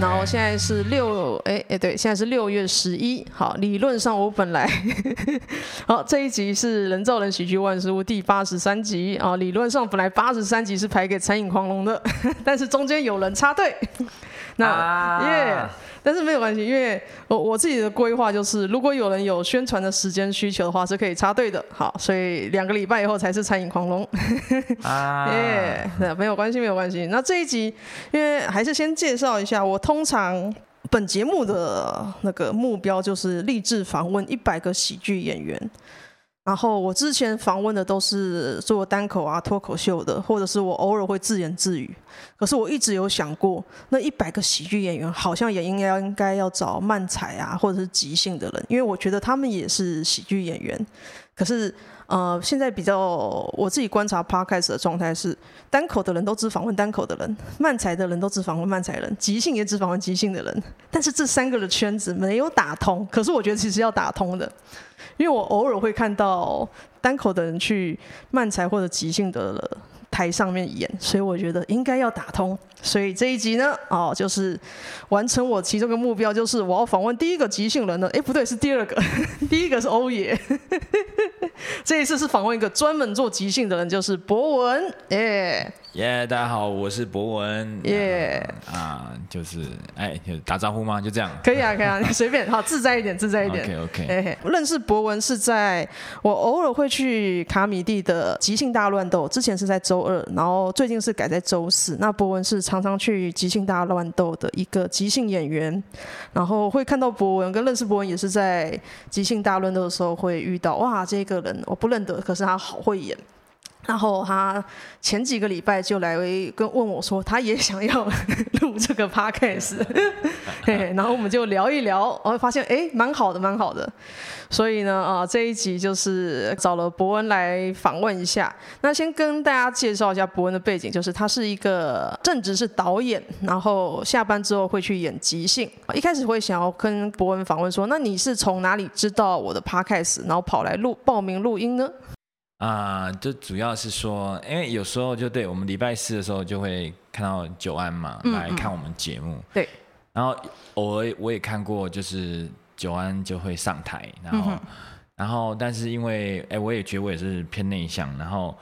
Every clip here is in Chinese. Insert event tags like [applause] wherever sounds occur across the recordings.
然后现在是六，哎哎，对，现在是六月十一。好，理论上我本来，[laughs] 好，这一集是《人造人喜剧万事屋》第八十三集啊。理论上本来八十三集是排给餐饮狂龙的，但是中间有人插队。那耶。啊 yeah, 但是没有关系，因为我我自己的规划就是，如果有人有宣传的时间需求的话，是可以插队的。好，所以两个礼拜以后才是餐饮狂龙。啊，[laughs] 耶，没有关系，没有关系。那这一集，因为还是先介绍一下，我通常本节目的那个目标就是励志访问一百个喜剧演员。然后我之前访问的都是做单口啊、脱口秀的，或者是我偶尔会自言自语。可是我一直有想过，那一百个喜剧演员好像也应该应该要找漫才啊，或者是即兴的人，因为我觉得他们也是喜剧演员。可是呃，现在比较我自己观察 Podcast 的状态是，单口的人都只访问单口的人，慢才的人都只访问慢才人，即兴也只访问即兴的人。但是这三个的圈子没有打通，可是我觉得其实要打通的。因为我偶尔会看到单口的人去慢才或者即兴的台上面演，所以我觉得应该要打通。所以这一集呢，哦，就是完成我其中一个目标，就是我要访问第一个即兴人呢。哎，不对，是第二个，[laughs] 第一个是欧爷。[laughs] 这一次是访问一个专门做即兴的人，就是博文。耶。耶，yeah, 大家好，我是博文。耶 Yeah.、uh, 啊，就是哎，就打招呼吗？就这样。可以啊，可以啊，你随便，好，自在一点，自在一点。OK OK。认识博文是在我偶尔会去卡米蒂的即兴大乱斗，之前是在周二，然后最近是改在周四。那博文是常常去即兴大乱斗的一个即兴演员，然后会看到博文，跟认识博文也是在即兴大乱斗的时候会遇到。哇，这个人我不认得，可是他好会演。然后他前几个礼拜就来跟问我说，他也想要录这个 [laughs] podcast，然后我们就聊一聊，我会发现哎，蛮好的，蛮好的。所以呢，啊，这一集就是找了伯恩来访问一下。那先跟大家介绍一下伯恩的背景，就是他是一个正职是导演，然后下班之后会去演即兴。一开始会想要跟伯恩访问说，那你是从哪里知道我的 podcast，然后跑来录报名录音呢？啊，就主要是说，因为有时候就对我们礼拜四的时候就会看到九安嘛，来看我们节目。对，然后偶尔我也看过，就是九安就会上台，然后，嗯、然后但是因为哎，我也觉得我也是偏内向，然后，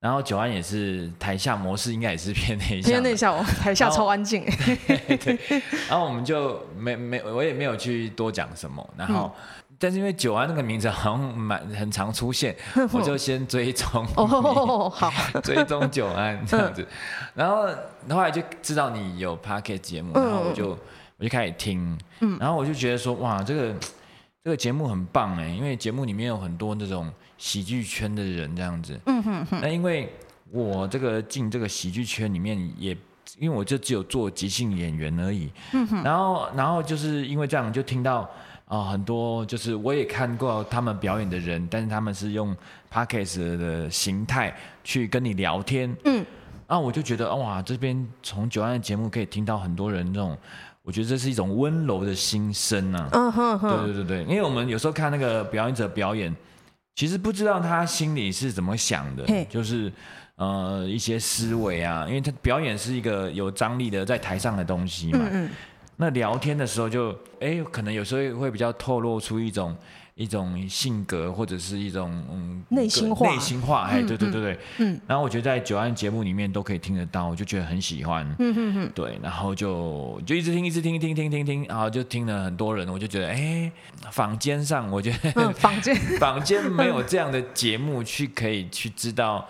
然后九安也是台下模式应该也是偏内向，偏内向，台下超安静。[laughs] 对，对，[laughs] 然后我们就没没我也没有去多讲什么，然后。嗯但是因为九安那个名字好像蛮很常出现，[laughs] 我就先追踪哦，好，[laughs] 追踪九安这样子，[laughs] 然后后来就知道你有 Podcast 节目，然后我就我就开始听，然后我就觉得说哇，这个这个节目很棒哎，因为节目里面有很多那种喜剧圈的人这样子，嗯哼哼，那因为我这个进这个喜剧圈里面也，因为我就只有做即兴演员而已，嗯哼，然后然后就是因为这样就听到。啊、哦，很多就是我也看过他们表演的人，但是他们是用 podcast 的形态去跟你聊天。嗯，啊我就觉得哇，这边从九安的节目可以听到很多人这种，我觉得这是一种温柔的心声啊。嗯哼哼，对对对对，因为我们有时候看那个表演者表演，其实不知道他心里是怎么想的，就是呃一些思维啊，因为他表演是一个有张力的在台上的东西嘛。嗯嗯那聊天的时候就，哎，可能有时候会比较透露出一种一种性格或者是一种嗯内心话，内心话，哎，对对对对，嗯。然后我觉得在九安节目里面都可以听得到，我就觉得很喜欢，嗯嗯嗯，对。然后就就一直听，一直听，听听听听，然后就听了很多人，我就觉得，哎，坊间上我觉得坊间坊间没有这样的节目去可以去知道。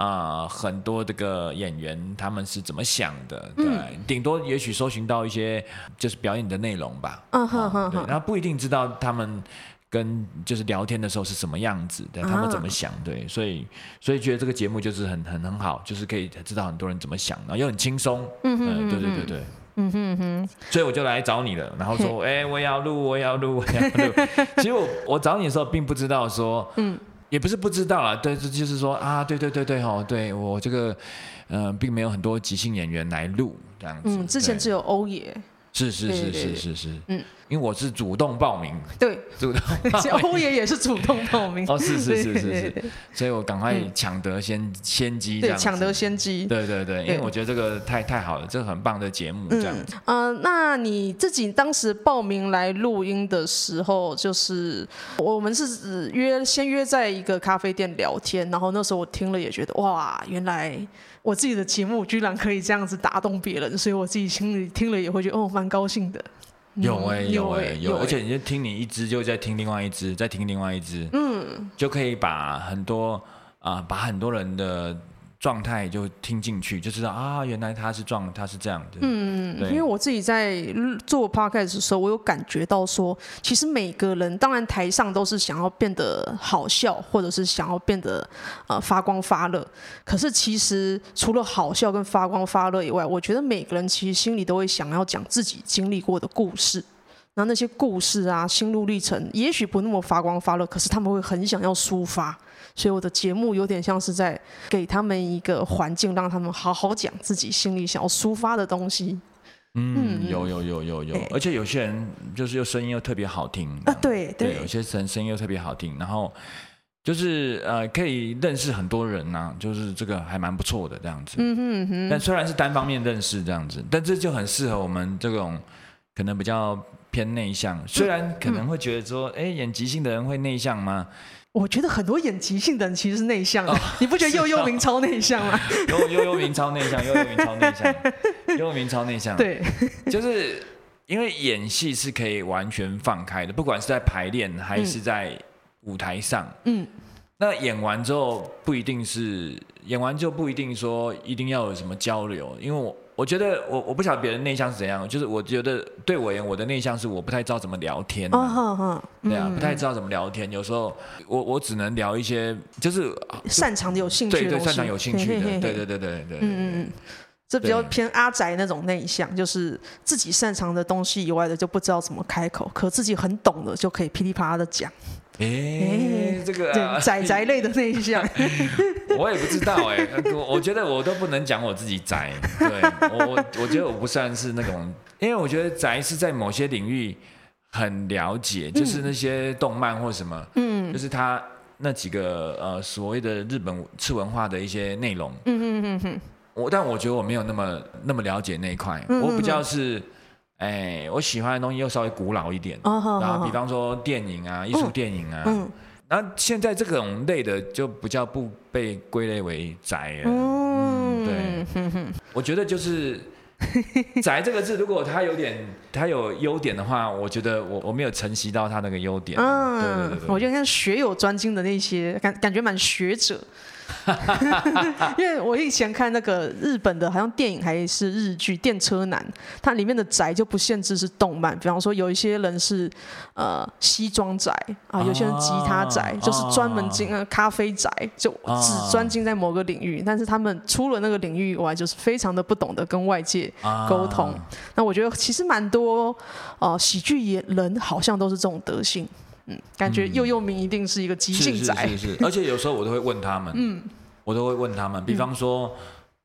啊、呃，很多这个演员他们是怎么想的？对，嗯、顶多也许搜寻到一些就是表演的内容吧。嗯哼哼，对，然后不一定知道他们跟就是聊天的时候是什么样子的，他们怎么想？对，所以所以觉得这个节目就是很很很好，就是可以知道很多人怎么想，然后又很轻松。嗯哼，哼，对对对对。嗯哼哼。所以我就来找你了，然后说，[laughs] 哎嘿，我要录，我要录，我要录。[laughs] 其实我我找你的时候，并不知道说，嗯。也不是不知道啦，对，这就是说啊，对对对对哦，对我这个，嗯、呃，并没有很多即兴演员来录这样子。嗯，之前只有欧爷。是是是是是是。嗯，因为我是主动报名，对，主动。[laughs] 欧爷也是主动报名，哦，是是是是是，所以我赶快抢得先、嗯、先机，对，抢得先机，对对对，因为我觉得这个太太好了，这个很棒的节目，这样。嗯、呃，那你自己当时报名来录音的时候，就是我们是约先约在一个咖啡店聊天，然后那时候我听了也觉得哇，原来我自己的节目居然可以这样子打动别人，所以我自己心里听了也会觉得哦，蛮高兴的。有哎、欸，有哎、欸，有，而且你就听你一支，就再听另外一支，再听另外一支，嗯，就可以把很多啊、呃，把很多人的。状态就听进去就知道啊，原来他是状，他是这样的。嗯，因为我自己在做 podcast 的时候，我有感觉到说，其实每个人当然台上都是想要变得好笑，或者是想要变得呃发光发热。可是其实除了好笑跟发光发热以外，我觉得每个人其实心里都会想要讲自己经历过的故事。然后那些故事啊，心路历程，也许不那么发光发热，可是他们会很想要抒发。所以我的节目有点像是在给他们一个环境，让他们好好讲自己心里想要抒发的东西。嗯，有有有有有，而且有些人就是又声音又特别好听啊，对对，有些人声音又特别好听，然后就是呃可以认识很多人呐、啊，就是这个还蛮不错的这样子。嗯哼哼。但虽然是单方面认识这样子，但这就很适合我们这种可能比较偏内向，虽然可能会觉得说，哎，演即兴的人会内向吗？我觉得很多演即兴的人其实是内向的，哦、[laughs] 你不觉得悠悠明超内向吗？悠悠悠明超内向，悠悠明超内向，[laughs] 悠悠明超内向。对，[laughs] 就是因为演戏是可以完全放开的，不管是在排练还是在舞台上。嗯。那演完之后不一定是演完就不一定说一定要有什么交流，因为我。我觉得我我不晓得别人内向是怎样，就是我觉得对我而言，我的内向是我不太知道怎么聊天。哦对啊，不太知道怎么聊天。有时候我我只能聊一些就是擅长的、有兴趣的。对对，擅长有兴趣的。对对对对对。嗯嗯嗯，这比较偏阿宅那种内向，就是自己擅长的东西以外的就不知道怎么开口，可自己很懂的就可以噼里啪啦的讲。哎、欸，这个、啊、宅宅类的内向，[laughs] 我也不知道哎、欸，[laughs] 我我觉得我都不能讲我自己宅，对我我我觉得我不算是那种，因为我觉得宅是在某些领域很了解，就是那些动漫或什么，嗯，就是他那几个呃所谓的日本次文化的一些内容，嗯嗯嗯嗯，我但我觉得我没有那么那么了解那一块，我比较是。哎，我喜欢的东西又稍微古老一点，然后比方说电影啊，艺术电影啊，然后现在这种类的就不叫不被归类为宅了。嗯，对，[laughs] 我觉得就是 [laughs] 宅这个字，如果它有点它有优点的话，我觉得我我没有承袭到它那个优点。嗯，对对对，我觉得像学有专精的那些，感感觉蛮学者。[laughs] 因为我以前看那个日本的，好像电影还是日剧《电车男》，它里面的宅就不限制是动漫，比方说有一些人是呃西装宅啊，有些人吉他宅，就是专门进咖啡宅，就只专精在某个领域。但是他们出了那个领域以外，就是非常的不懂得跟外界沟通。那我觉得其实蛮多呃喜剧演人好像都是这种德性。感觉幼幼明一定是一个即兴仔，是是是是，[laughs] 而且有时候我都会问他们，嗯，我都会问他们，比方说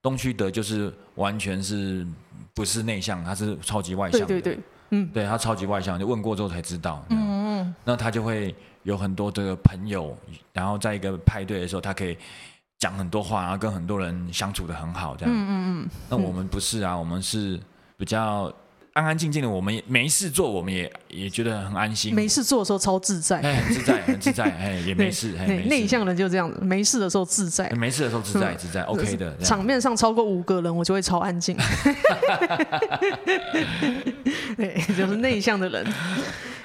东区德就是完全是不是内向，他是超级外向的，对对对，嗯，对他超级外向，就问过之后才知道，嗯嗯，那他就会有很多的朋友，然后在一个派对的时候，他可以讲很多话，然后跟很多人相处的很好，这样，嗯嗯嗯，那我们不是啊，我们是比较。安安静静的，我们也没事做，我们也也觉得很安心。没事做的时候超自在，哎，很自在，很自在，[laughs] 哎，也没事。内向人就这样子，没事的时候自在，没事的时候自在，自在，OK 的。场面上超过五个人，我就会超安静。[laughs] [laughs] 对，就是内向的人。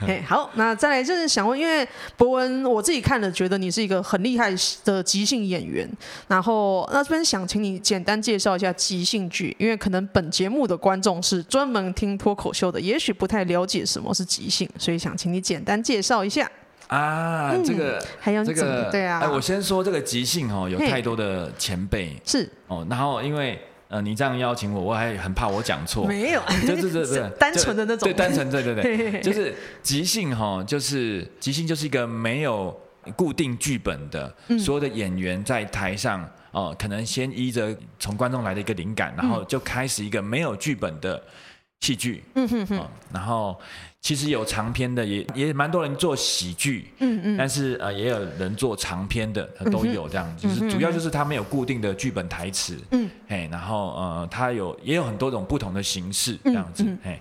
哎，好，那再来就是想问，因为博文我自己看了，觉得你是一个很厉害的即兴演员。然后那这边想请你简单介绍一下即兴剧，因为可能本节目的观众是专门听脱口秀的，也许不太了解什么是即兴，所以想请你简单介绍一下。啊，这个、嗯、还有这个对啊，哎，我先说这个即兴哦，有太多的前辈是哦，然后因为。呃，你这样邀请我，我还很怕我讲错。没有，[laughs] 就是 [laughs] 这这单纯的那种。对，单纯，对对对，[laughs] 就是即兴哈，就是即兴就是一个没有固定剧本的，所有的演员在台上哦、呃，可能先依着从观众来的一个灵感，然后就开始一个没有剧本的戏剧，嗯哼哼，然后其实有长篇的，也也蛮多人做喜剧，嗯嗯，但是呃也有人做长篇的，都有这样，就是主要就是他没有固定的剧本台词，嗯，哎，然后呃他有也有很多种不同的形式这样子，嘿，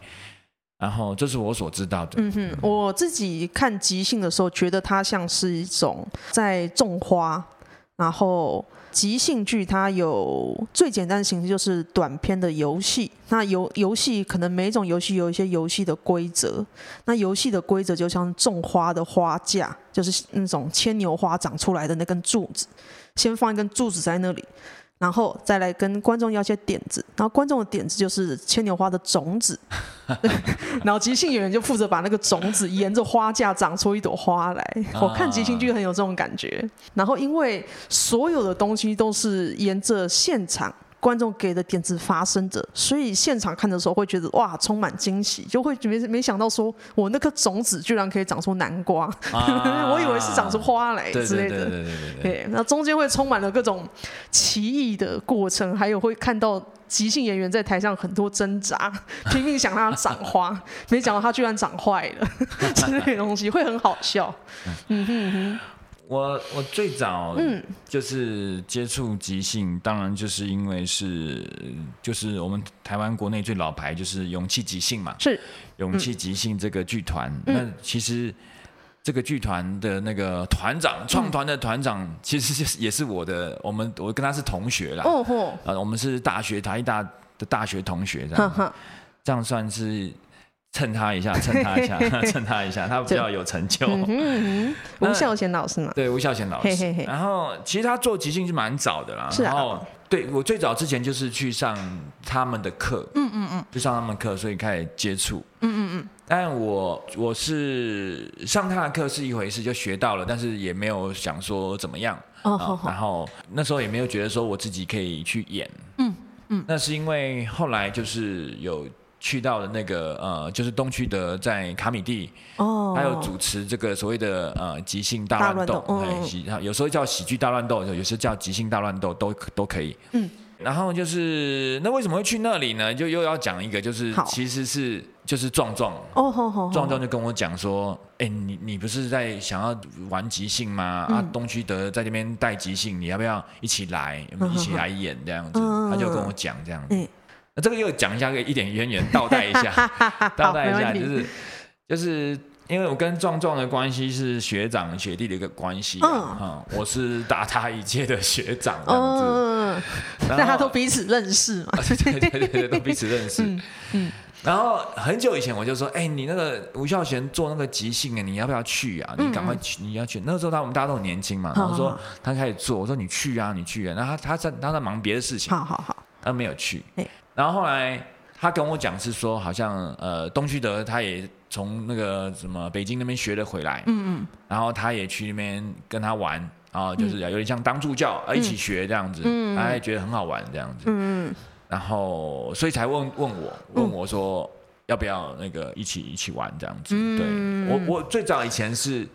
然后这是我所知道的，嗯哼，我自己看即兴的时候，觉得它像是一种在种花，然后。即兴剧它有最简单的形式，就是短篇的游戏。那游游戏可能每一种游戏有一些游戏的规则。那游戏的规则就像种花的花架，就是那种牵牛花长出来的那根柱子，先放一根柱子在那里。然后再来跟观众要些点子，然后观众的点子就是牵牛花的种子，[laughs] 然后即兴演员就负责把那个种子沿着花架长出一朵花来。我看即兴剧很有这种感觉。然后因为所有的东西都是沿着现场。观众给的点子发生着，所以现场看的时候会觉得哇，充满惊喜，就会没没想到说我那颗种子居然可以长出南瓜，啊、[laughs] 我以为是长出花来之类的。对对对对对，对，那中间会充满了各种奇异的过程，还有会看到即兴演员在台上很多挣扎，[laughs] 拼命想让它长花，没想到它居然长坏了 [laughs] 之类的东西，会很好笑。嗯哼嗯哼。我我最早嗯就是接触即兴，嗯、当然就是因为是就是我们台湾国内最老牌就是勇气即兴嘛，是勇气即兴这个剧团。嗯、那其实这个剧团的那个团长，创团的团长，其实就是也是我的，我们我跟他是同学啦。哦吼，呃，我们是大学台大的大学同学这样，呵呵这样算是。蹭他一下，蹭他一下，[laughs] 蹭他一下，他比较有成就。嗯嗯、[laughs] 吴孝贤老师嘛，对，吴孝贤老师。嘿嘿嘿，然后其实他做即兴是蛮早的啦。是啊。然后对我最早之前就是去上他们的课，嗯嗯嗯，去上他们课，所以开始接触。嗯嗯嗯。但我我是上他的课是一回事，就学到了，但是也没有想说怎么样。哦好好。然后那时候也没有觉得说我自己可以去演。嗯嗯。那是因为后来就是有。去到了那个呃，就是东区德在卡米蒂，哦，还有主持这个所谓的呃即兴大乱斗，哎，喜，有时候叫喜剧大乱斗，有时候叫即兴大乱斗，都都可以。嗯，然后就是那为什么会去那里呢？就又要讲一个，就是其实是就是壮壮哦，壮壮就跟我讲说，哎，你你不是在想要玩即兴吗？啊，东区德在这边带即兴，你要不要一起来？我们一起来演这样子？他就跟我讲这样子。这个又讲一下，个一点渊源，倒带一下，倒带一下，就是就是因为我跟壮壮的关系是学长学弟的一个关系，嗯，我是大他一届的学长这样子，嗯，大家都彼此认识嘛，对对对对，都彼此认识，嗯，[laughs] 然后很久以前我就说，哎，你那个吴孝贤做那个即兴啊，你要不要去啊？你赶快去，你要去。那个时候他我们大家都很年轻嘛，然后说他开始做，我说你去啊，你去啊。然后他他在他在忙别的事情，好好好，他没有去。然后后来他跟我讲是说，好像呃东区德他也从那个什么北京那边学了回来，嗯嗯，然后他也去那边跟他玩，然后就是有点像当助教，嗯、一起学这样子，嗯，他也觉得很好玩这样子，嗯，然后所以才问问我问我说要不要那个一起一起玩这样子，嗯、对我我最早以前是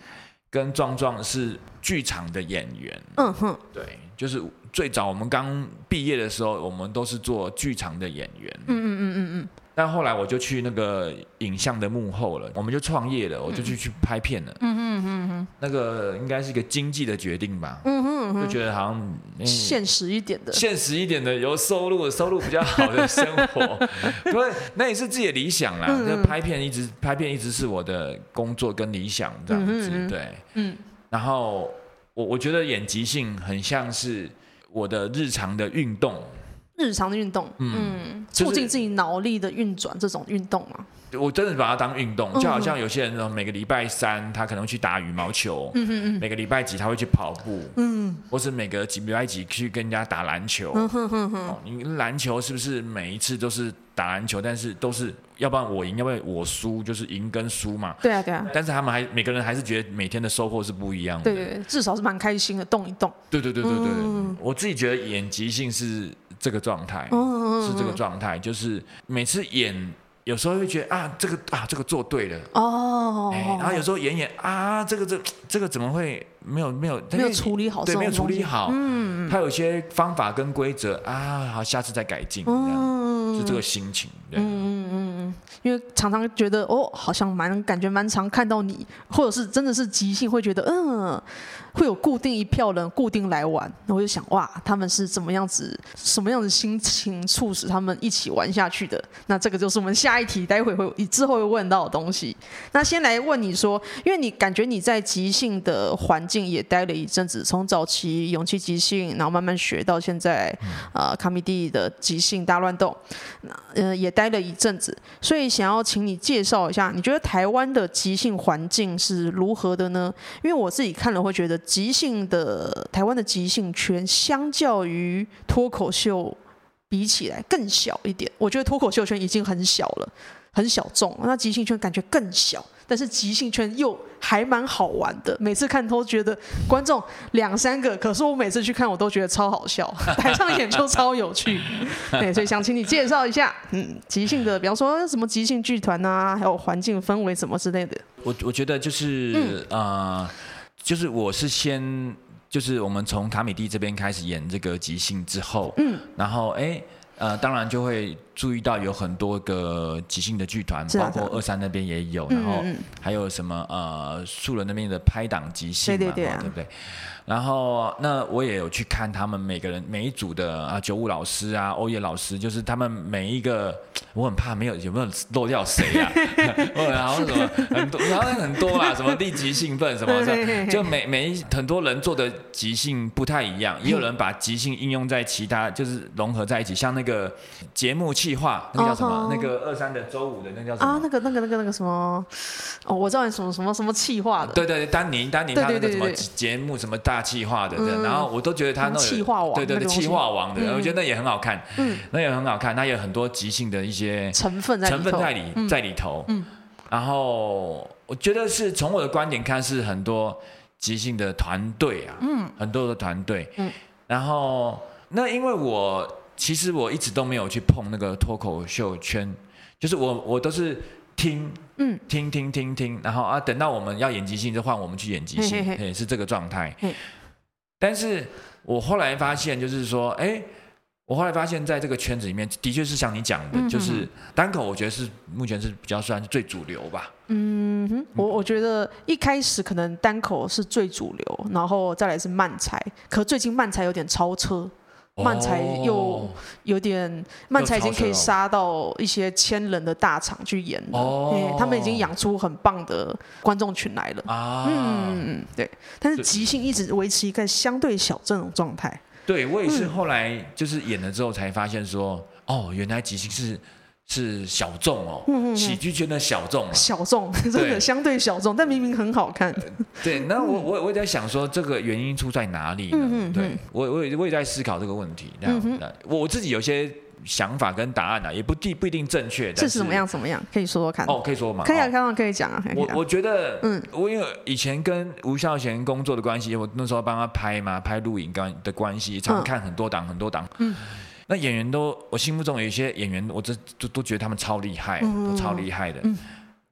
跟壮壮是剧场的演员，嗯哼，对，就是。最早我们刚毕业的时候，我们都是做剧场的演员。嗯嗯嗯嗯嗯。但后来我就去那个影像的幕后了，我们就创业了，我就去去拍片了。嗯嗯嗯嗯。那个应该是一个经济的决定吧。嗯嗯，就觉得好像现实一点的，现实一点的，有收入，收入比较好的生活。[laughs] 对，那也是自己的理想啦。就拍片一直拍片一直是我的工作跟理想这样子。对。嗯。然后我我觉得演即兴很像是。我的日常的运动，日常的运动，嗯，促进自己脑力的运转，这种运动嘛，我真的把它当运动，就好像有些人每个礼拜三他可能去打羽毛球，嗯嗯，每个礼拜几他会去跑步，嗯，或是每个几礼拜几去跟人家打篮球，嗯哼哼哼，你篮球是不是每一次都是打篮球，但是都是要不然我赢，要不然我输，就是赢跟输嘛，对啊对啊，但是他们还每个人还是觉得每天的收获是不一样的，对对，至少是蛮开心的，动一动，对对对对对，我自己觉得演即兴是这个状态，是这个状态，就是每次演。有时候会觉得啊，这个啊，这个做对了。哦，然后有时候演演啊，这个这这个怎么会没有没有没有处理好？对，没有处理好。嗯，他有些方法跟规则啊，好，下次再改进。嗯，是这个心情。对，嗯嗯嗯因为常常觉得哦，好像蛮感觉蛮常看到你，或者是真的是即兴会觉得嗯。会有固定一票人固定来玩，那我就想哇，他们是怎么样子，什么样的心情促使他们一起玩下去的？那这个就是我们下一题，待会会你之后会问到的东西。那先来问你说，因为你感觉你在即兴的环境也待了一阵子，从早期勇气即兴，然后慢慢学到现在，呃，卡米蒂的即兴大乱斗，呃，也待了一阵子，所以想要请你介绍一下，你觉得台湾的即兴环境是如何的呢？因为我自己看了会觉得。即兴的台湾的即兴圈，相较于脱口秀比起来更小一点。我觉得脱口秀圈已经很小了，很小众。那即兴圈感觉更小，但是即兴圈又还蛮好玩的。每次看都觉得观众两三个，可是我每次去看我都觉得超好笑，[laughs] 台上演出超有趣。[laughs] 对，所以想请你介绍一下，嗯，即兴的，比方说什么即兴剧团啊，还有环境氛围什么之类的。我我觉得就是啊。嗯呃就是我是先，就是我们从卡米蒂这边开始演这个即兴之后，嗯，然后哎，呃，当然就会注意到有很多个即兴的剧团，包括二三那边也有，然后还有什么呃树人那边的拍档即兴嘛，对对对，对不对？然后那我也有去看他们每个人每一组的啊，九五老师啊，欧耶老师，就是他们每一个，[tsk] 我很怕没有有没有漏掉谁啊？然后什么很多，然后很多啦，[laughs] 什么立即兴奋什么的，就每每一很多人做的即兴不太一样，也有人把即兴应用在其他，就是融合在一起，像那个节目企划，那个叫什么？那个二三的周五的那个叫什么？啊，那个那个那个那个什么？哦，我知道你什么什么什么气化的。对对对，丹尼丹尼他那个什么节目什么大。大气化的，然后我都觉得他那种，对对对，气化王的，我觉得那也很好看，嗯，那也很好看，他有很多即兴的一些成分在成分在里在里头，嗯，然后我觉得是从我的观点看是很多即兴的团队啊，嗯，很多的团队，嗯，然后那因为我其实我一直都没有去碰那个脱口秀圈，就是我我都是。听，嗯，听听听听，然后啊，等到我们要演即兴，就换我们去演即兴，嘿嘿嘿，是这个状态。但是我后来发现，就是说，哎，我后来发现，在这个圈子里面，的确是像你讲的，嗯、就是单口，我觉得是目前是比较算是最主流吧。嗯哼，我我觉得一开始可能单口是最主流，然后再来是慢才，可最近慢才有点超车。漫才又有点，漫才已经可以杀到一些千人的大场去演了，哦、他们已经养出很棒的观众群来了。啊，嗯，对。但是即兴一直维持一个相对小这种状态。对，我也是后来就是演了之后才发现说，嗯、哦，原来即兴是。是小众哦，喜剧圈的小众，小众真的相对小众，但明明很好看。对，那我我我也在想说，这个原因出在哪里呢？对我我也我也在思考这个问题。那那，我自己有些想法跟答案啊，也不定不一定正确。这是什么样？什么样？可以说说看。哦，可以说吗？可以啊，刚刚可以讲啊。我我觉得，嗯，我因为以前跟吴孝贤工作的关系，我那时候帮他拍嘛，拍录影关的关系，常看很多档很多档。嗯。那演员都，我心目中有一些演员，我这都都觉得他们超厉害，嗯、都超厉害的。嗯、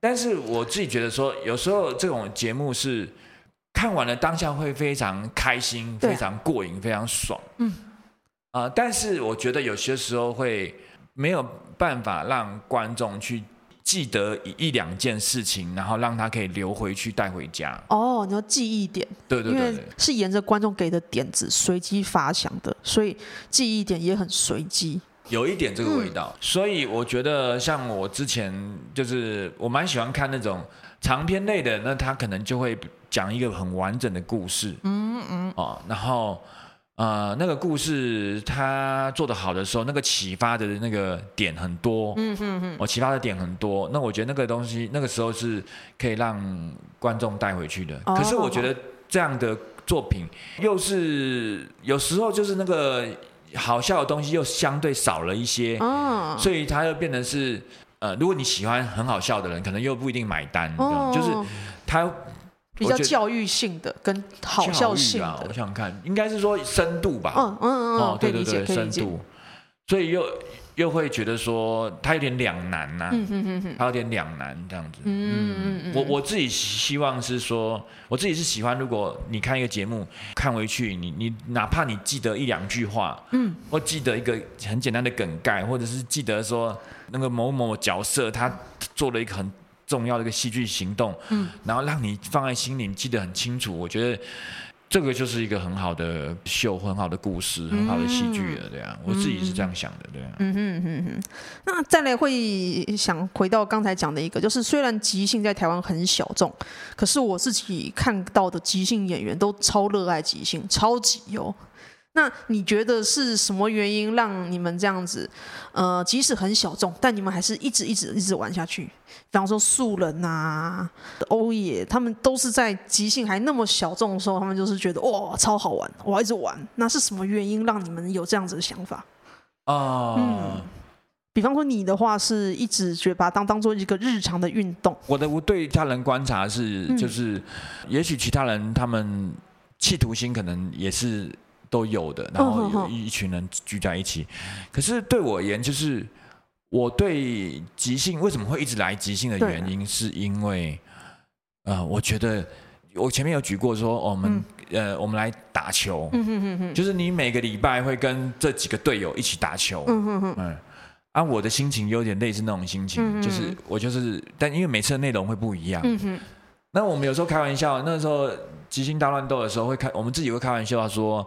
但是我自己觉得说，有时候这种节目是看完了当下会非常开心，非常过瘾，非常爽。嗯。啊、呃，但是我觉得有些时候会没有办法让观众去。记得一两件事情，然后让他可以留回去带回家。哦，你要记忆点，对对对，因为是沿着观众给的点子随机发想的，所以记忆点也很随机，有一点这个味道。嗯、所以我觉得，像我之前就是我蛮喜欢看那种长篇类的，那他可能就会讲一个很完整的故事。嗯嗯，哦，然后。呃，那个故事他做的好的时候，那个启发的那个点很多，嗯哼哼，我启发的点很多。那我觉得那个东西那个时候是可以让观众带回去的。哦、可是我觉得这样的作品又是有时候就是那个好笑的东西又相对少了一些，哦、所以它又变成是呃，如果你喜欢很好笑的人，可能又不一定买单，哦、就是他。比较教育性的跟好笑性的，我想看，应该是说深度吧。嗯嗯嗯，哦，对对对，深度。所以又又会觉得说他有点两难呐、啊，嗯哼哼哼他有点两难这样子。嗯嗯嗯我我自己希望是说，我自己是喜欢，如果你看一个节目看回去，你你哪怕你记得一两句话，嗯，或记得一个很简单的梗概，或者是记得说那个某某角色他做了一个很重要的一个戏剧行动，嗯，然后让你放在心里，记得很清楚，我觉得。这个就是一个很好的秀，很好的故事，很好的戏剧了，对啊，我自己是这样想的，对啊。嗯哼哼哼。那再来会想回到刚才讲的一个，就是虽然即兴在台湾很小众，可是我自己看到的即兴演员都超热爱即兴，超级有。那你觉得是什么原因让你们这样子？呃，即使很小众，但你们还是一直一直一直玩下去。比方说素人啊、欧野，他们都是在即兴还那么小众的时候，他们就是觉得哇超好玩，我要一直玩。那是什么原因让你们有这样子的想法？啊、uh，嗯，比方说你的话是一直觉得把它当当做一个日常的运动。我的我对他人观察是，就是、嗯、也许其他人他们企图心可能也是。都有的，然后有一群人聚在一起。可是对我而言，就是我对即兴为什么会一直来即兴的原因，是因为，呃，我觉得我前面有举过说，我们呃，我们来打球，就是你每个礼拜会跟这几个队友一起打球，嗯，啊，我的心情有点类似那种心情，就是我就是，但因为每次的内容会不一样，嗯。那我们有时候开玩笑，那时候即兴大乱斗的时候会开，我们自己会开玩笑说。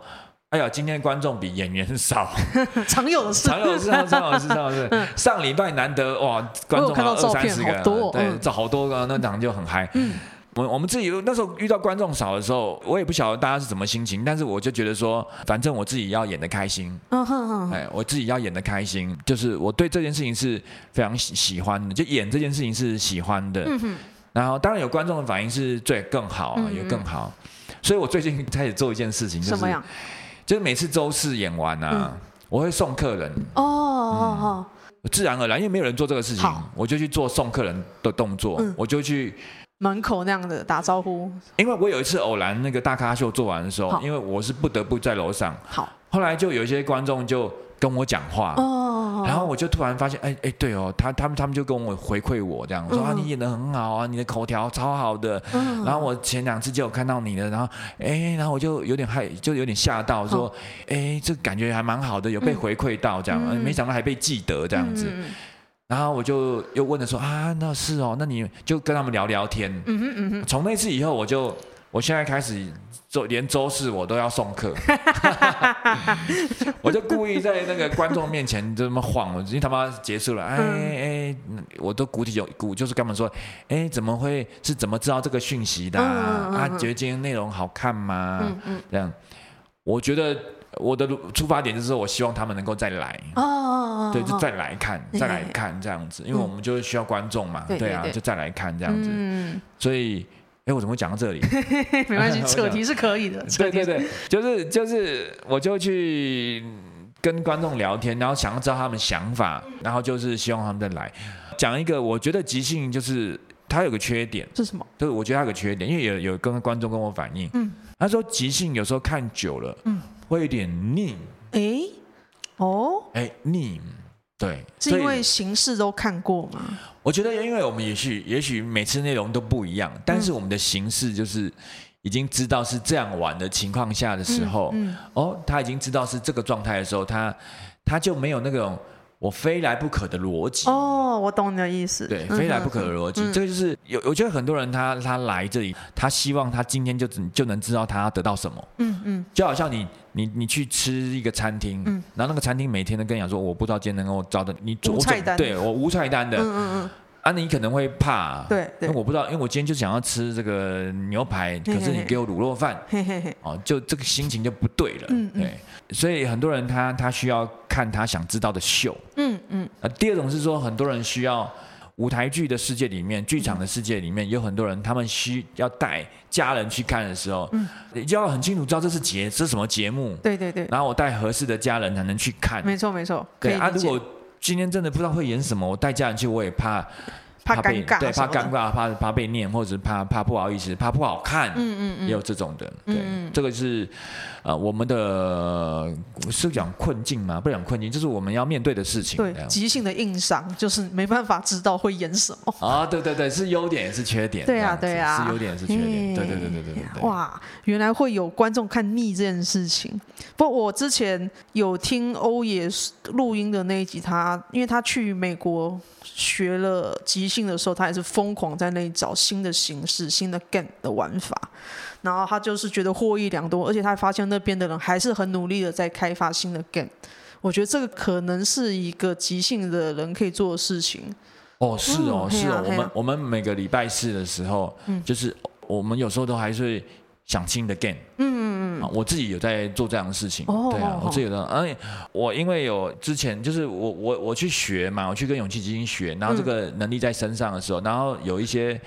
哎呀，今天观众比演员少，[laughs] 常有的事，常有的事，常有的事，常有的事。嗯、上礼拜难得哇，观众看到二三十个，多对，好多个，那场就很嗨。嗯，我我们自己那时候遇到观众少的时候，我也不晓得大家是什么心情，但是我就觉得说，反正我自己要演的开心。嗯哼哼，哎，我自己要演的开心，就是我对这件事情是非常喜喜欢的，就演这件事情是喜欢的。嗯哼，然后当然有观众的反应是最更好啊，也更好。所以我最近开始做一件事情，就是。什么样？就是每次周四演完啊，嗯、我会送客人。哦哦哦，自然而然，因为没有人做这个事情，我就去做送客人的动作，嗯、我就去门口那样的打招呼。因为我有一次偶然那个大咖秀做完的时候，因为我是不得不在楼上，好，后来就有一些观众就跟我讲话哦。然后我就突然发现，哎哎，对哦，他他们他们就跟我回馈我这样，说啊，你演的很好啊，你的口条超好的。然后我前两次就有看到你的，然后哎，然后我就有点害，就有点吓到，说，哎，这感觉还蛮好的，有被回馈到这样，没想到还被记得这样子。然后我就又问了说啊，那是哦，那你就跟他们聊聊天。从那次以后，我就我现在开始。周连周四我都要送客，[laughs] [laughs] 我就故意在那个观众面前这么晃，因为他妈结束了，哎哎，我都鼓起有鼓，就是跟他们说，哎，怎么会是怎么知道这个讯息的啊？啊，觉得今天内容好看吗？嗯嗯，这样，我觉得我的出发点就是我希望他们能够再来哦，对，就再来看，再来看这样子，因为我们就需要观众嘛，对啊，就再来看这样子，嗯，所以。哎，我怎么会讲到这里？[laughs] 没关系，[laughs] 扯题是可以的。[laughs] 对对对，就是就是，我就去跟观众聊天，然后想要知道他们想法，然后就是希望他们再来讲一个。我觉得即兴就是它有个缺点是什么？就是我觉得它有个缺点，因为有有跟观众跟我反映，嗯，他说即兴有时候看久了，嗯，会有点腻。哎，哦，哎，腻。对，是因为形式都看过吗？我觉得，因为我们也许也许每次内容都不一样，但是我们的形式就是已经知道是这样玩的情况下的时候，嗯嗯、哦，他已经知道是这个状态的时候，他他就没有那种。我非来不可的逻辑。哦，我懂你的意思。对，非来不可的逻辑，嗯、这个就是有。我觉得很多人他他来这里，他希望他今天就就能知道他要得到什么。嗯嗯，嗯就好像你你你去吃一个餐厅，嗯，然后那个餐厅每天都跟你讲说，我不知道今天能够找的你无菜单，对我无菜单的。嗯嗯嗯。啊，你可能会怕，对，因为我不知道，因为我今天就想要吃这个牛排，可是你给我卤肉饭，哦，就这个心情就不对了，对，所以很多人他他需要看他想知道的秀，嗯嗯，啊，第二种是说很多人需要舞台剧的世界里面，剧场的世界里面有很多人，他们需要带家人去看的时候，嗯，你就要很清楚知道这是节这是什么节目，对对对，然后我带合适的家人才能去看，没错没错，对啊，如果。今天真的不知道会演什么，我带家人去，我也怕怕尴尬，对，怕尴尬，怕怕被念，或者怕怕不好意思，怕不好看，嗯嗯嗯，也有这种的，对，这个是呃我们的是讲困境吗？不讲困境，就是我们要面对的事情。对，即兴的硬伤就是没办法知道会演什么。啊，对对对，是优点也是缺点。对啊，对啊，是优点也是缺点。对对对对对对。哇，原来会有观众看腻这件事情。不，我之前有听欧爷录音的那一集，他因为他去美国学了即兴的时候，他也是疯狂在那里找新的形式、新的 game 的玩法。然后他就是觉得获益良多，而且他还发现那边的人还是很努力的在开发新的 game。我觉得这个可能是一个即兴的人可以做的事情。哦，是哦，嗯、是哦。我们我们每个礼拜四的时候，嗯、就是我们有时候都还是会想新的 game。嗯嗯嗯。我自己有在做这样的事情。哦。对啊，我自己有的。哎，我因为有之前就是我我我去学嘛，我去跟勇气基金学，然后这个能力在身上的时候，嗯、然后有一些。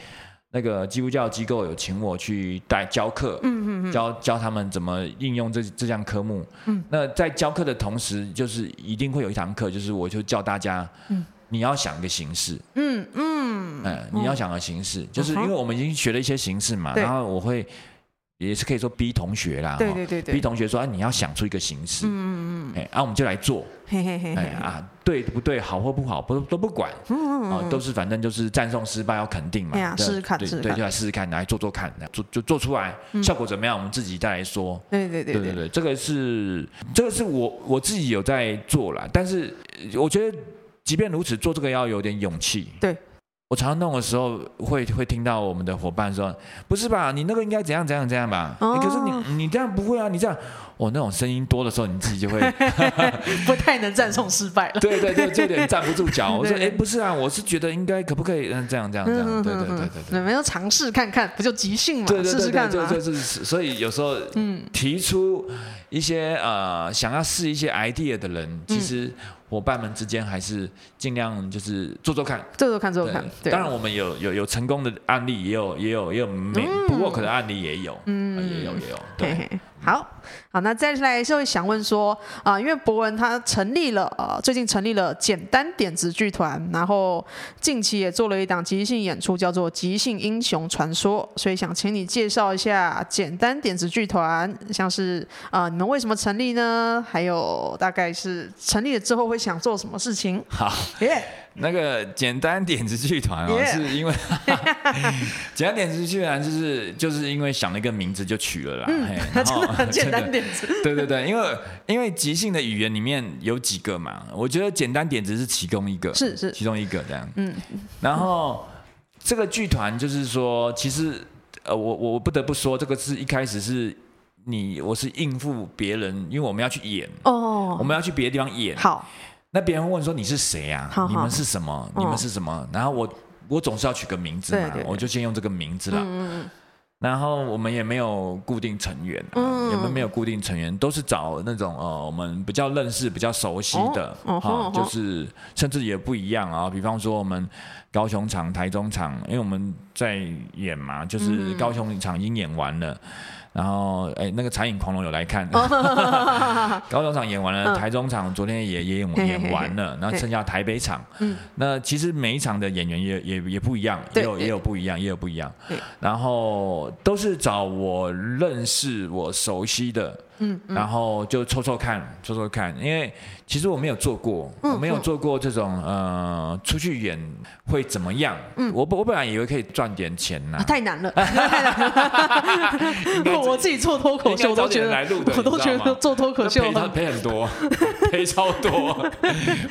那个基督教机构有请我去带教课，嗯嗯嗯，教教他们怎么应用这这项科目。嗯，那在教课的同时，就是一定会有一堂课，就是我就教大家，嗯，你要想一个形式，嗯嗯，哎，你要想个形式，就是因为我们已经学了一些形式嘛，然后我会。也是可以说逼同学啦，对对对对，逼同学说，哎，你要想出一个形式，嗯嗯嗯，哎，然后我们就来做，嘿嘿嘿，哎啊，对不对？好或不好，不都不管，嗯嗯啊都是反正就是赞颂失败要肯定嘛，对呀，试试看，对对，就来试试看，来做做看，做就做出来，效果怎么样？我们自己再来说，对。对对对对，这个是这个是我我自己有在做啦，但是我觉得即便如此，做这个要有点勇气，对。我常常弄的时候会，会会听到我们的伙伴说：“不是吧，你那个应该怎样怎样怎样吧？”哦欸、可是你你这样不会啊，你这样，我、哦、那种声音多的时候，你自己就会 [laughs] 不太能赞颂失败了。[laughs] 对对对，就有点站不住脚。我说：[laughs] “哎、欸，不是啊，我是觉得应该可不可以嗯这样这样这样？”对对对对对，对，没有尝试看看，不就即兴嘛？试试看嘛。就是所以有时候嗯，提出一些呃想要试一些 idea 的人，其实。嗯伙伴们之间还是尽量就是做做看，做做看，做做看。对，当然我们有有有成功的案例，也有也有也有没不 work 的案例也有，嗯，也有也有。对，好好，那再来就会想问说啊、呃，因为博文他成立了呃，最近成立了简单点子剧团，然后近期也做了一档即兴演出，叫做《即兴英雄传说》，所以想请你介绍一下简单点子剧团，像是啊、呃，你们为什么成立呢？还有大概是成立了之后会。想做什么事情？好，Yeah. 那个简单点子剧团哦 [laughs] 是因为 [laughs] 简单点子剧团就是就是因为想了一个名字就取了啦。嗯，[laughs] 然后真的很简单点子。对对对，因为因为即兴的语言里面有几个嘛，我觉得简单点子是其中一个，是是其中一个这样。嗯，然后这个剧团就是说，其实呃，我我不得不说，这个是一开始是。你我是应付别人，因为我们要去演哦，oh, 我们要去别的地方演。好，那别人会问说，你是谁啊？好好，你们是什么？Oh. 你们是什么？然后我我总是要取个名字嘛，对对对，我就先用这个名字了。嗯然后我们也没有固定成员，啊，嗯，我们没有固定成员，都是找那种呃我们比较认识、比较熟悉的，哦，哦就是甚至也不一样啊。比方说我们高雄场、台中场，因为我们在演嘛，就是高雄场已经演完了。嗯然后，哎，那个残影狂龙有来看，[laughs] 高雄场演完了，台中场昨天也也演演完了，然后剩下台北场。嗯，那其实每一场的演员也也也不一样，也有也有不一样，也有不一样。然后都是找我认识、我熟悉的。嗯，然后就抽抽看，抽抽看，因为其实我没有做过，我没有做过这种呃出去演会怎么样？嗯，我我本来以为可以赚点钱呐，太难了，太难了。[laughs] [laughs] 我自己做脱口秀，我都觉得我都觉得做脱口秀赔赔很多，[laughs] 赔超多，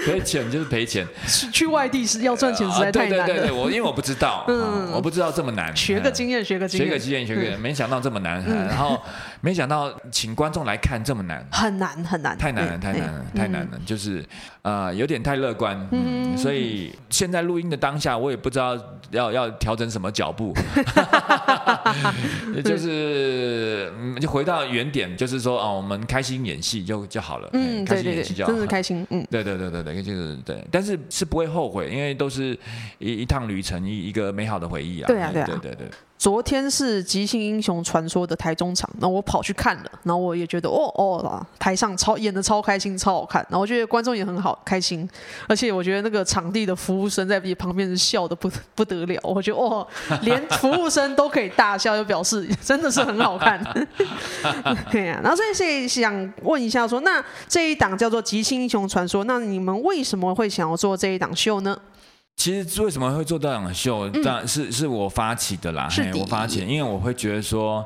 赔钱就是赔钱。去外地是要赚钱实在太难了。对对对，我因为我不知道，嗯，我不知道这么难，学个经验，学个经验，学个经验，学个，没想到这么难，然后没想到请观众。来看这么难，很难很难，太难了太难了太难了，就是呃有点太乐观，嗯，所以现在录音的当下，我也不知道要要调整什么脚步，[laughs] 就是就回到原点，就是说哦，我们开心演戏就就好了，嗯，开心演戏就好，真的开心，嗯，对对对对对，就是对，但是是不会后悔，因为都是一一趟旅程，一一个美好的回忆啊，对啊对啊，对对对。昨天是《即兴英雄传说》的台中场，然后我跑去看了，然后我也觉得哦哦啦，台上超演得超开心，超好看，然后我觉得观众也很好开心，而且我觉得那个场地的服务生在旁边是笑得不不得了，我觉得哦，[laughs] 连服务生都可以大笑，就表示真的是很好看。[laughs] 对呀、啊，然后所以想问一下说，那这一档叫做《即兴英雄传说》，那你们为什么会想要做这一档秀呢？其实为什么会做这档秀？当然是是我发起的啦，嘿，我发起，因为我会觉得说，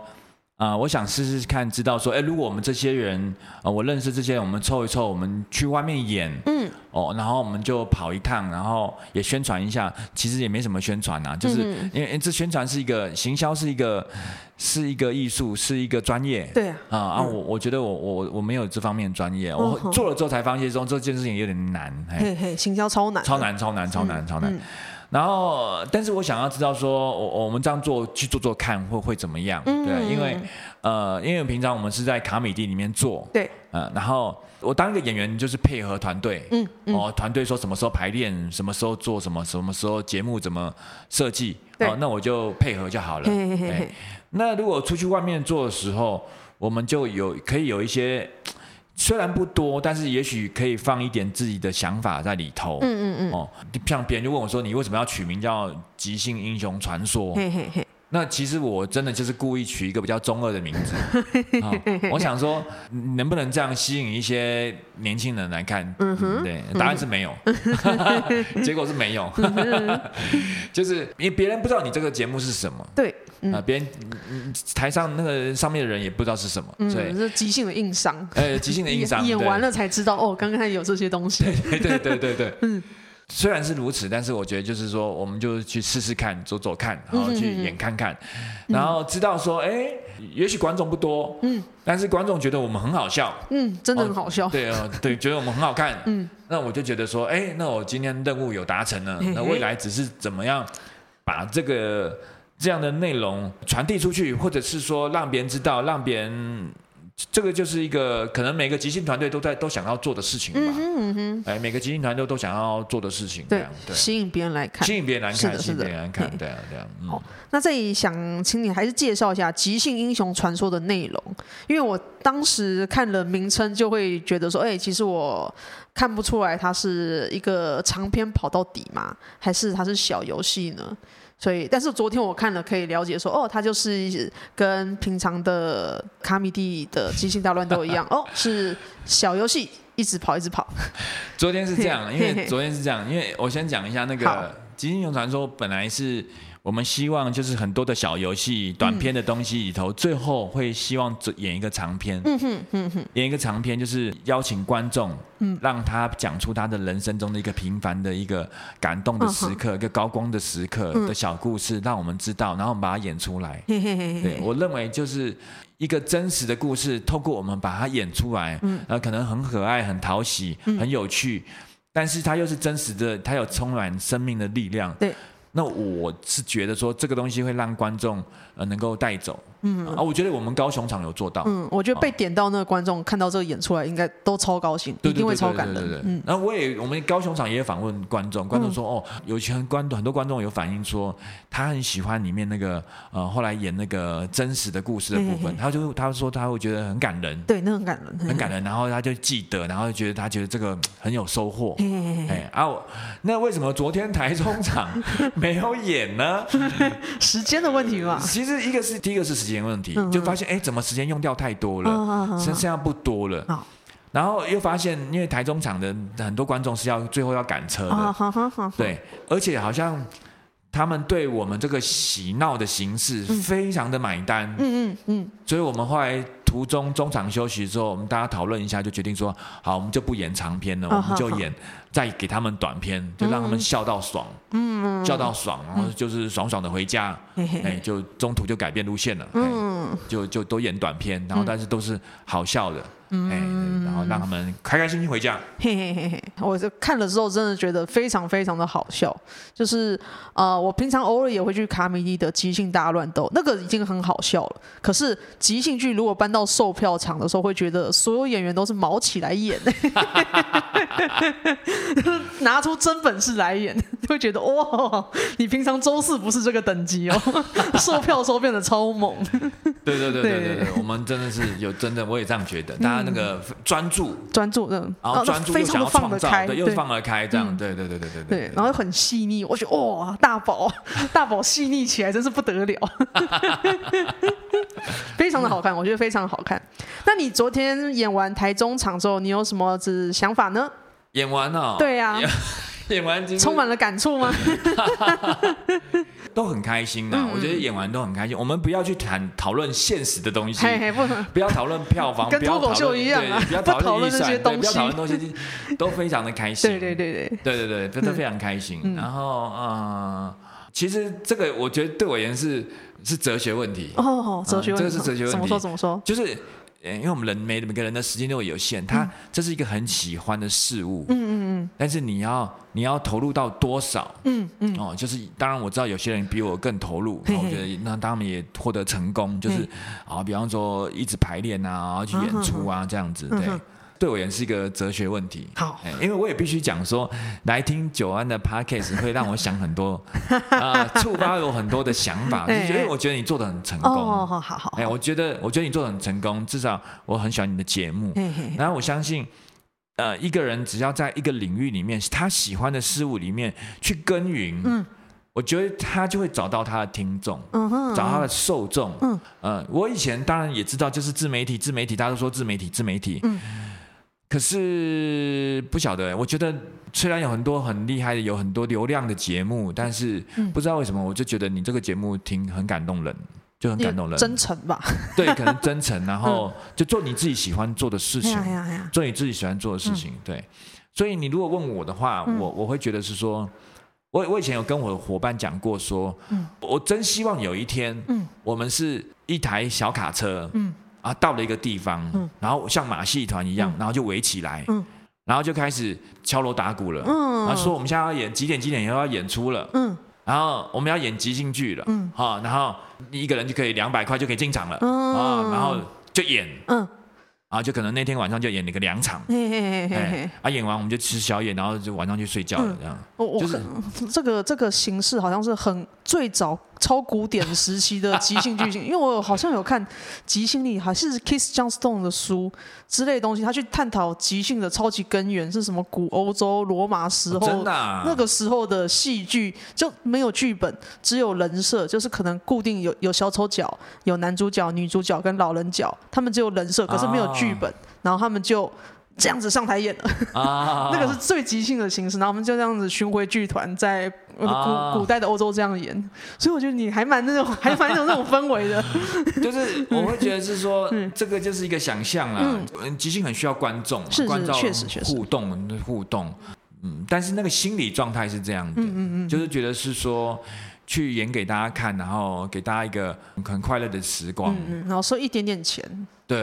啊、呃，我想试试看，知道说，哎，如果我们这些人，啊、呃，我认识这些人，我们凑一凑，我们去外面演，嗯，哦，然后我们就跑一趟，然后也宣传一下，其实也没什么宣传呐，就是因为这宣传是一个行销，是一个。是一个艺术，是一个专业。对啊，啊啊，我我觉得我我我没有这方面专业，我做了之后才发现说这件事情有点难。嘿嘿，行销超难，超难，超难，超难，超难。然后，但是我想要知道说，我我们这样做去做做看会会怎么样？对，因为呃，因为平常我们是在卡米地里面做，对，呃，然后我当一个演员就是配合团队，嗯，哦，团队说什么时候排练，什么时候做什么，什么时候节目怎么设计，哦，那我就配合就好了。那如果出去外面做的时候，我们就有可以有一些，虽然不多，但是也许可以放一点自己的想法在里头。嗯嗯嗯。哦，像别人就问我说：“你为什么要取名叫《即兴英雄传说》？”嘿嘿嘿。那其实我真的就是故意取一个比较中二的名字，[laughs] 哦、我想说能不能这样吸引一些年轻人来看？嗯哼，对，答案是没有，嗯、[laughs] 结果是没有，嗯、[laughs] 就是因为别人不知道你这个节目是什么，对，嗯、啊，别人台上那个上面的人也不知道是什么，嗯、对，是即兴的硬伤，呃，即兴的硬伤，演完了才知道哦，刚刚有这些东西，对对对对对，嗯。虽然是如此，但是我觉得就是说，我们就去试试看，走走看，然后去演看看，嗯、然后知道说，哎，也许观众不多，嗯，但是观众觉得我们很好笑，嗯，真的很好笑，哦、对啊，对，[laughs] 觉得我们很好看，嗯，那我就觉得说，哎，那我今天任务有达成了，那未来只是怎么样把这个这样的内容传递出去，或者是说让别人知道，让别人。这个就是一个可能每个即兴团队都在都想要做的事情吧。嗯哼。哎，每个即兴团队都想要做的事情。对，对，吸引别人来看。吸引别人来看，吸引别人来看。对啊，对啊。好，那这里想请你还是介绍一下《即兴英雄传说》的内容，因为我当时看了名称就会觉得说，哎，其实我看不出来它是一个长篇跑到底嘛，还是它是小游戏呢？所以，但是昨天我看了，可以了解说，哦，它就是跟平常的卡米蒂的即兴大乱斗一样，[laughs] 哦，是小游戏，一直跑，一直跑。[laughs] 昨天是这样，因为 [laughs] 昨天是这样，因为我先讲一下那个即兴英雄传说本来是。我们希望就是很多的小游戏、短片的东西里头，嗯、最后会希望演一个长片。嗯哼，嗯哼，演一个长片就是邀请观众，嗯，让他讲出他的人生中的一个平凡的一个感动的时刻，嗯、一个高光的时刻的小故事，嗯、让我们知道，然后我们把它演出来。嘿嘿嘿嘿对，我认为就是一个真实的故事，透过我们把它演出来，嗯，然后可能很可爱、很讨喜、很有趣，嗯、但是它又是真实的，它有充满生命的力量。对。那我是觉得说，这个东西会让观众呃能够带走。嗯啊，我觉得我们高雄场有做到。嗯，我觉得被点到那个观众看到这个演出来，应该都超高兴，一定会超感人。嗯，然后我也我们高雄场也有访问观众，观众说哦，有些观很多观众有反映说，他很喜欢里面那个呃后来演那个真实的故事的部分，他就他说他会觉得很感人。对，那很感人，很感人。然后他就记得，然后觉得他觉得这个很有收获。哎啊，那为什么昨天台中场 [laughs] 没有演呢？[laughs] 时间的问题嘛。其实一个是第一个是时间问题，就。发现哎，怎么时间用掉太多了，剩剩下不多了。Oh. 然后又发现，因为台中场的很多观众是要最后要赶车的，oh. 对，而且好像他们对我们这个喜闹的形式非常的买单。嗯嗯嗯，所以我们后来。途中中场休息之后，我们大家讨论一下，就决定说，好，我们就不演长篇了，我们就演，再给他们短片，就让他们笑到爽，嗯，笑到爽，然后就是爽爽的回家，哎，就中途就改变路线了，嗯，就就都演短片，然后但是都是好笑的。嗯，然后让他们开开心心回家。嘿嘿嘿嘿，我就看了之后，真的觉得非常非常的好笑。就是呃，我平常偶尔也会去卡米蒂的即兴大乱斗，那个已经很好笑了。可是即兴剧如果搬到售票场的时候，会觉得所有演员都是毛起来演，[laughs] [laughs] 拿出真本事来演。[laughs] 会觉得哇，你平常周四不是这个等级哦，[laughs] 售票的时候变得超猛。对对对对对对，我们真的是有真的，我也这样觉得，大家那个专注专注，然后专注又想要创造，对，又放得开，这样，对对对对对对，然后又很细腻，我觉得哇，大宝大宝细腻起来真是不得了，非常的好看，我觉得非常好看。那你昨天演完台中场之后，你有什么子想法呢？演完了，对呀，演 [laughs] 完充满了感触吗？[laughs] 都很开心的，我觉得演完都很开心。我们不要去谈讨论现实的东西，不要讨论票房，跟脱口秀一样，不要讨论这些东西，不要讨论东西，都非常的开心。[laughs] 对对对对对对对，真的非常开心。然后呃，其实这个我觉得对我而言是是哲学问题哦，哲学问题，这个是哲学问题。怎么说？怎么说？就是。因为我们人每每个人的时间都有限，他这是一个很喜欢的事物，嗯嗯嗯，但是你要你要投入到多少，嗯嗯，哦，就是当然我知道有些人比我更投入，我觉得那他们也获得成功，就是啊，比方说一直排练啊，然后去演出啊这样子，对。对我也是一个哲学问题。好，因为我也必须讲说，来听九安的 podcast 会让我想很多，[laughs] 啊，触发有很多的想法。就觉得我觉得你做的很成功。哦，好好好。哎，我觉得我觉得你做的很成功，至少我很喜欢你的节目。然后我相信，呃，一个人只要在一个领域里面，他喜欢的事物里面去耕耘，嗯，我觉得他就会找到他的听众，嗯哼，找他的受众。嗯，呃，我以前当然也知道，就是自媒体，自媒体，大家都说自媒体，自媒体。嗯。可是不晓得，我觉得虽然有很多很厉害的，有很多流量的节目，但是不知道为什么，我就觉得你这个节目挺很感动人，就很感动人，真诚吧？对，可能真诚，然后 [laughs] 就做你自己喜欢做的事情，做你自己喜欢做的事情。对，所以你如果问我的话，我我会觉得是说，我我以前有跟我的伙伴讲过，说，我真希望有一天，我们是一台小卡车，啊，到了一个地方，嗯、然后像马戏团一样，嗯、然后就围起来，嗯、然后就开始敲锣打鼓了，嗯、然后说我们现在要演几点几点以后要演出了，嗯、然后我们要演即兴剧了，嗯、然后一个人就可以两百块就可以进场了，嗯、然后就演。嗯。啊，就可能那天晚上就演了个两场，啊，演完我们就吃宵夜，然后就晚上去睡觉了，这样。我就是这个这个形式好像是很最早超古典时期的即兴剧情，因为我好像有看即兴力，还是 Keith Johnstone 的书之类的东西，他去探讨即兴的超级根源是什么，古欧洲罗马时候那个时候的戏剧就没有剧本，只有人设，就是可能固定有有小丑角、有男主角、女主角跟老人角，他们只有人设，可是没有剧。剧本，然后他们就这样子上台演了，[laughs] 那个是最即兴的形式。然后我们就这样子巡回剧团在古古代的欧洲这样演，所以我觉得你还蛮那种，[laughs] 还蛮有那种氛围的。[laughs] 就是我会觉得是说，这个就是一个想象啦。即兴很需要观众，观众确实确实互动互动。嗯，但是那个心理状态是这样的，就是觉得是说。去演给大家看，然后给大家一个很快乐的时光，嗯，然后收一点点钱，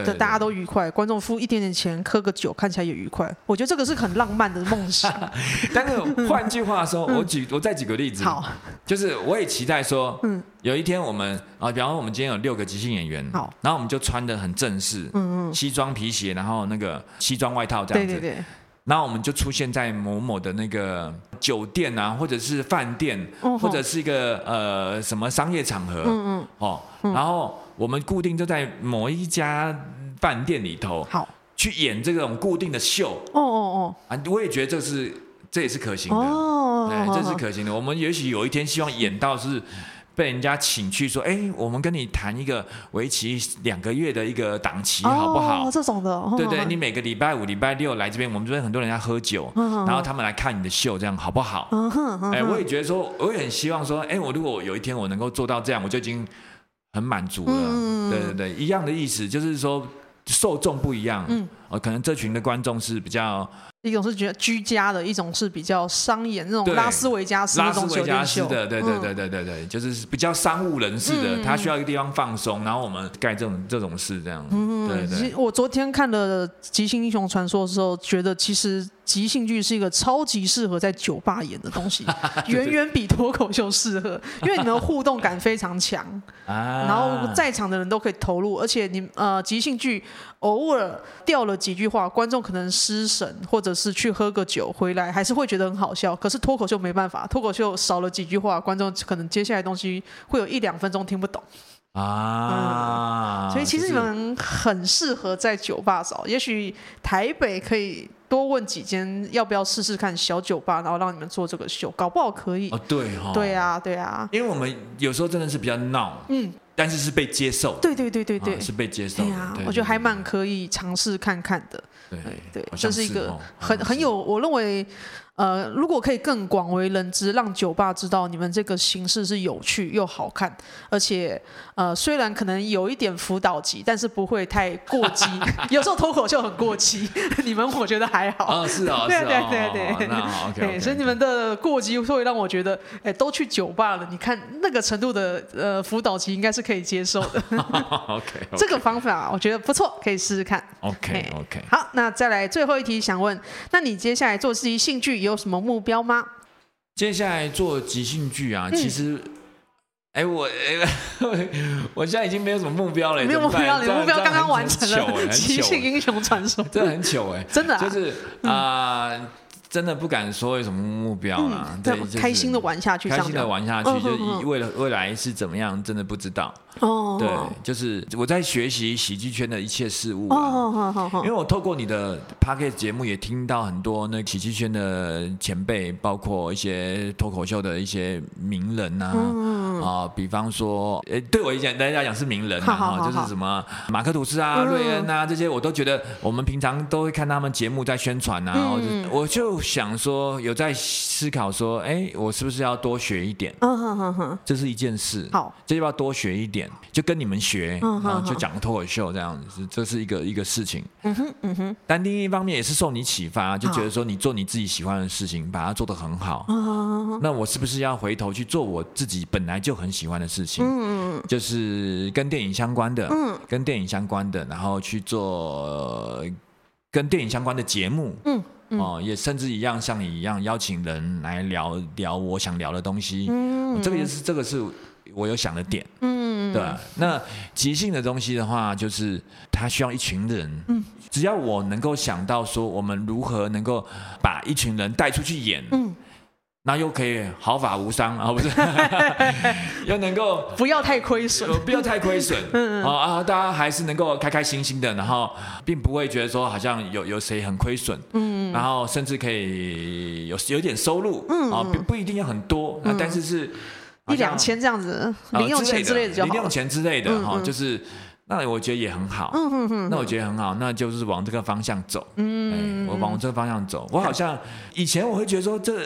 对，大家都愉快，观众付一点点钱，喝个酒，看起来也愉快。我觉得这个是很浪漫的梦想。[laughs] 但是换句话说，[laughs] 我举我再举个例子，好，就是我也期待说，嗯，有一天我们啊，比方说我们今天有六个即兴演员，好，然后我们就穿的很正式，嗯嗯，西装皮鞋，然后那个西装外套这样子，对对对。然后我们就出现在某某的那个酒店啊，或者是饭店，或者是一个呃什么商业场合，嗯嗯，哦，然后我们固定就在某一家饭店里头，好，去演这种固定的秀，哦哦哦，啊，我也觉得这是这也是可行的，哦，哎，这是可行的。我们也许有一天希望演到是。被人家请去说，哎，我们跟你谈一个为期两个月的一个档期，好不好？这种的，对对，你每个礼拜五、礼拜六来这边，我们这边很多人在喝酒，然后他们来看你的秀，这样好不好？哎，我也觉得说，我也很希望说，哎，我如果有一天我能够做到这样，我就已经很满足了。对对对，一样的意思，就是说受众不一样，嗯，可能这群的观众是比较。一种是觉得居家的，一种是比较商演那种拉斯维加斯那种酒店秀的，对对对对对对，就是比较商务人士的，他需要一个地方放松，然后我们干这种这种事这样。嗯，对对。我昨天看了《即兴英雄传说》的时候，觉得其实即兴剧是一个超级适合在酒吧演的东西，[laughs] 远远比脱口秀适合，因为你们互动感非常强，[laughs] 啊、然后在场的人都可以投入，而且你呃即兴剧偶尔掉了几句话，观众可能失神，或者是去喝个酒回来，还是会觉得很好笑。可是脱口秀没办法，脱口秀少了几句话，观众可能接下来的东西会有一两分钟听不懂。[laughs] 啊、嗯，所以其实你们很适合在酒吧找，也许台北可以多问几间，要不要试试看小酒吧，然后让你们做这个秀，搞不好可以。哦，对哈、哦，对啊，对啊，因为我们有时候真的是比较闹，嗯，但是是被接受，对对对对对，啊、是被接受，对啊，我觉得还蛮可以尝试看看的，对对，这是一个很很有，我认为。呃，如果可以更广为人知，让酒吧知道你们这个形式是有趣又好看，而且呃，虽然可能有一点辅导级，但是不会太过激。[laughs] 有时候脱口秀很过激，[laughs] 你们我觉得还好。啊、哦，是啊、哦，对对对对，对，那好，OK, okay。所以你们的过激会让我觉得，哎，都去酒吧了，你看那个程度的呃辅导级应该是可以接受的。[laughs] okay, OK，这个方法我觉得不错，可以试试看。OK OK。好，那再来最后一题，想问，那你接下来做自己兴趣有什么目标吗？接下来做即兴剧啊，其实，哎、嗯，我哎，[laughs] 我现在已经没有什么目标了，没有目标，你的目标刚刚完成了，即兴英雄传说，[laughs] 真的很糗哎，真的、啊，就是啊。呃真的不敢说有什么目标啦，嗯、对，就是开心的玩下去，开心的玩下去，就以为了未来是怎么样，真的不知道。哦，对，就是我在学习喜剧圈的一切事物。哦，因为我透过你的 Podcast 节目也听到很多那喜剧圈的前辈，包括一些脱口秀的一些名人呐、啊，比方说，诶，对我以前大家讲是名人啊，就是什么马克吐斯啊、瑞恩啊这些，我都觉得我们平常都会看他们节目在宣传啊，然后就我就。想说有在思考说，哎，我是不是要多学一点？嗯哼哼哼，这是一件事。好，这就要多学一点，就跟你们学，嗯、然后就讲脱口秀这样子，这是一个一个事情。嗯哼嗯哼。但另一方面也是受你启发，就觉得说你做你自己喜欢的事情，把它做得很好。嗯。那我是不是要回头去做我自己本来就很喜欢的事情？嗯，就是跟电影相关的，嗯，跟电影相关的，然后去做跟电影相关的节目。嗯。哦，也甚至一样像你一样邀请人来聊聊我想聊的东西，嗯，这个也是这个是我有想的点，嗯，对。那即兴的东西的话，就是它需要一群人，嗯，只要我能够想到说我们如何能够把一群人带出去演，嗯。那又可以毫发无伤啊，不是？[laughs] 又能够不要太亏损，[laughs] 不要太亏损，[laughs] 嗯啊，大家还是能够开开心心的，然后并不会觉得说好像有有谁很亏损，嗯，然后甚至可以有有点收入，嗯啊，不不一定要很多，那但是是一两千这样子，零用钱之类的，零用钱之类的哈，就是。那我觉得也很好，嗯嗯嗯，那我觉得很好，那就是往这个方向走，嗯，我往这个方向走。我好像以前我会觉得说这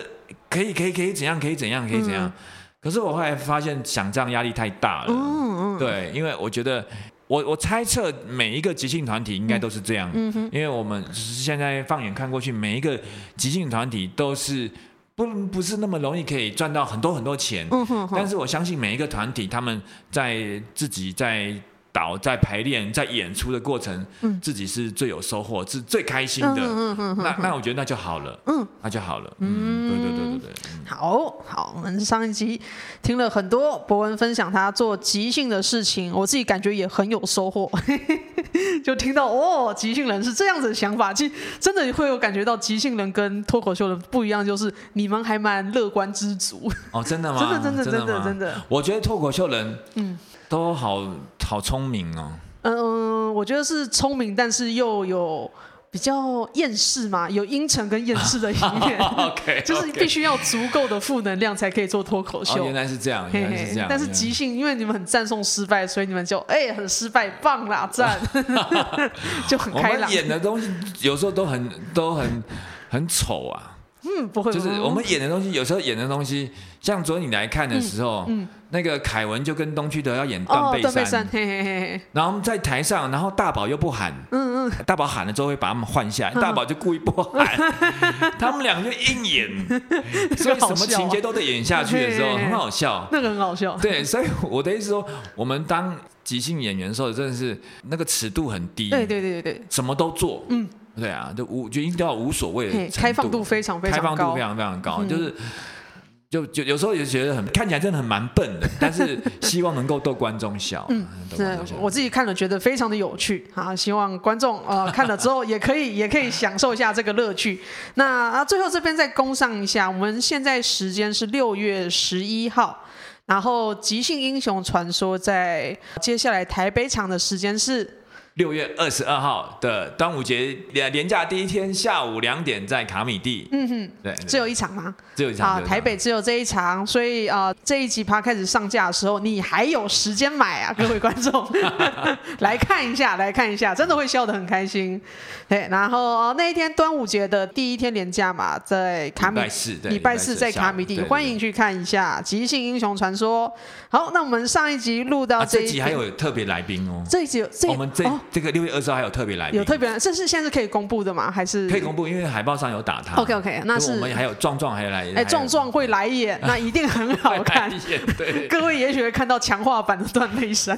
可以可以可以怎样可以怎样可以怎样，嗯，可是我后来发现想这样压力太大了，嗯嗯，对，因为我觉得我我猜测每一个即兴团体应该都是这样，嗯哼，因为我们现在放眼看过去，每一个即兴团体都是不不是那么容易可以赚到很多很多钱，嗯哼，但是我相信每一个团体他们在自己在。导在排练、在演出的过程，嗯，自己是最有收获、是最开心的。嗯嗯、那那我觉得那就好了。嗯，那就好了。嗯，对对对对对。好好，我们上一集听了很多博文分享他做即兴的事情，我自己感觉也很有收获。[laughs] 就听到哦，即兴人是这样子的想法，其实真的会有感觉到即兴人跟脱口秀人不一样，就是你们还蛮乐观知足。哦，真的吗？真的真的真的真的。真的我觉得脱口秀人，嗯。都好好聪明哦。嗯，我觉得是聪明，但是又有比较厌世嘛，有阴沉跟厌世的一面。[laughs] OK，就是必须要足够的负能量才可以做脱口秀。哦，原来是这样，原来是这样。但是即兴，因为你们很赞颂失败，所以你们就哎、欸、很失败，棒啦，赞，[laughs] [laughs] 就很开朗。我们演的东西有时候都很都很很丑啊。嗯，不会，就是我们演的东西，有时候演的东西，像昨天你来看的时候，嗯，嗯。那个凯文就跟东区德要演断背山，哦、断背山嘿嘿嘿，然后我们在台上，然后大宝又不喊，嗯嗯，大宝喊了之后会把他们换下来，嗯、大宝就故意不喊，嗯、[laughs] 他们两个就硬演，[laughs] 所以什么情节都得演下去的时候，很好笑，那个很好笑，对，所以我的意思说，我们当即兴演员的时候，真的是那个尺度很低，对对对对对，什么都做，嗯。对啊，就无就已经到无所谓的开放度非常非常高，开放度非常非常高，嗯、就是。就就有时候也觉得很看起来真的很蛮笨的，但是希望能够逗观众笑。嗯，对，我自己看了觉得非常的有趣啊，希望观众呃看了之后也可以也可以享受一下这个乐趣。那啊，最后这边再攻上一下，我们现在时间是六月十一号，然后即兴英雄传说在接下来台北场的时间是。六月二十二号的端午节连连假第一天下午两点在卡米蒂。嗯哼，对，只有一场吗？只有一场。啊，台北只有这一场，所以啊、呃，这一集趴开始上架的时候，你还有时间买啊，各位观众，[laughs] 来看一下，来看一下，真的会笑得很开心。对，然后那一天端午节的第一天连假嘛，在卡米，礼拜四，礼拜四在卡米蒂，欢迎去看一下《即兴英雄传说》。好，那我们上一集录到这一、集还有特别来宾哦。这一集这我们这、哦、这个六月二十号还有特别来宾，有特别来，这是现在是可以公布的吗？还是可以公布？因为海报上有打他。OK OK，那是我们还有壮壮还有来，哎，壮壮会来演，那一定很好看。[laughs] 对，各位也许会看到强化版的断背山。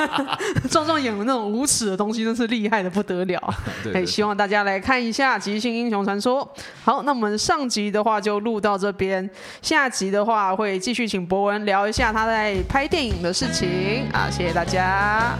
[laughs] 壮壮演的那种无耻的东西，真是厉害的不得了。对，对，对，希望大家来看一下《即兴英雄传说》。好，那我们上集的话就录到这边，下集的话会继续请博文聊一下他在拍电影的事情啊，谢谢大家。